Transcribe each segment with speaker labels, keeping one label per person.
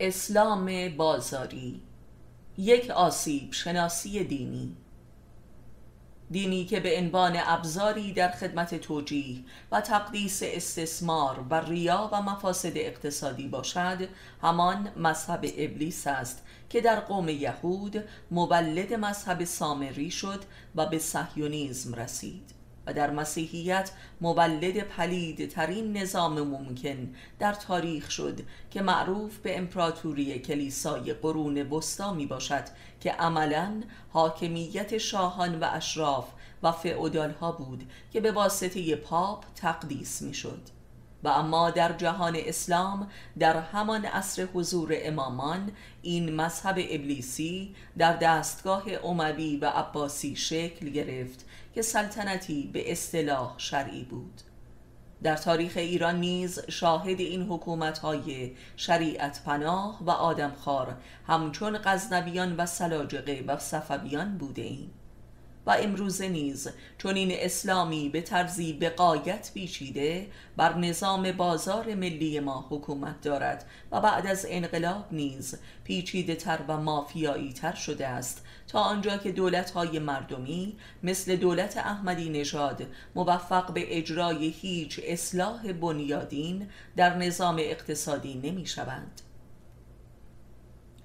Speaker 1: اسلام بازاری. یک آسیب شناسی دینی. دینی که به عنوان ابزاری در خدمت توجیه و تقدیس استثمار و ریا و مفاسد اقتصادی باشد همان مذهب ابلیس است که در قوم یهود مولد مذهب سامری شد و به صهیونیزم رسید. و در مسیحیت مولد پلید ترین نظام ممکن در تاریخ شد که معروف به امپراتوری کلیسای قرون وسطا می باشد که عملا حاکمیت شاهان و اشراف و فعودال ها بود که به واسطه پاپ تقدیس می شد. و اما در جهان اسلام در همان عصر حضور امامان این مذهب ابلیسی در دستگاه اموی و عباسی شکل گرفت که سلطنتی به اصطلاح شرعی بود. در تاریخ ایران نیز شاهد این حکومت‌های شریعت پناه و آدمخوار همچون غزنویان و سلاجقه و صفویان بوده ایم. و امروزه نیز چون این اسلامی به طرزی به قایت پیچیده بر نظام بازار ملی ما حکومت دارد و بعد از انقلاب نیز پیچیده تر و مافیایی تر شده است تا آنجا که دولت های مردمی مثل دولت احمدی نژاد موفق به اجرای هیچ اصلاح بنیادین در نظام اقتصادی نمی شوند.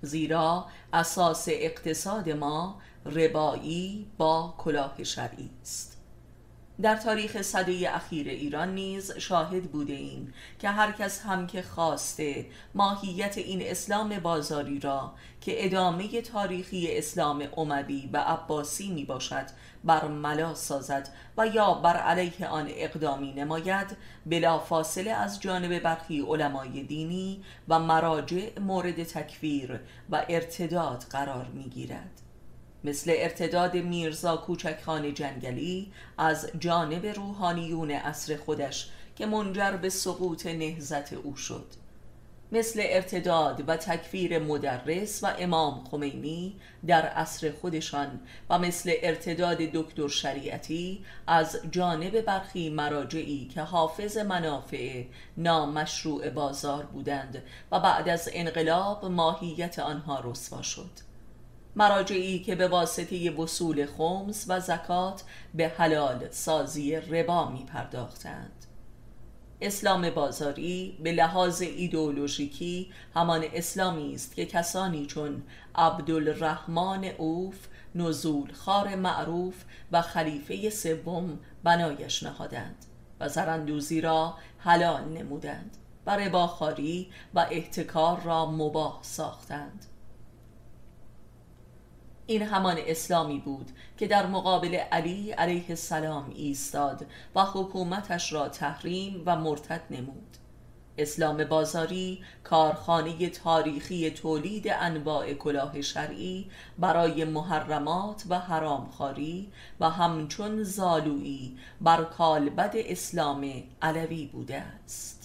Speaker 1: زیرا اساس اقتصاد ما ربایی با کلاه شرعی است. در تاریخ صده اخیر ایران نیز شاهد بوده ایم که هر کس هم که خواسته ماهیت این اسلام بازاری را که ادامه تاریخی اسلام اموی و عباسی می باشد بر ملا سازد و یا بر علیه آن اقدامی نماید بلا فاصله از جانب برخی علمای دینی و مراجع مورد تکفیر و ارتداد قرار می گیرد مثل ارتداد میرزا کوچکخان جنگلی از جانب روحانیون عصر خودش که منجر به سقوط نهزت او شد. مثل ارتداد و تکفیر مدرس و امام خمینی در عصر خودشان و مثل ارتداد دکتر شریعتی از جانب برخی مراجعی که حافظ منافع نامشروع بازار بودند و بعد از انقلاب ماهیت آنها رسوا شد. مراجعی که به واسطه وصول خمس و زکات به حلال سازی ربا می پرداختند اسلام بازاری به لحاظ ایدئولوژیکی همان اسلامی است که کسانی چون عبدالرحمن اوف نزول خار معروف و خلیفه سوم بنایش نهادند و زرندوزی را حلال نمودند و رباخاری و احتکار را مباه ساختند. این همان اسلامی بود که در مقابل علی علیه السلام ایستاد و حکومتش را تحریم و مرتد نمود. اسلام بازاری کارخانه تاریخی تولید انواع کلاه شرعی برای محرمات و حرامخواری و همچون زالویی بر کالبد اسلام علوی بوده است.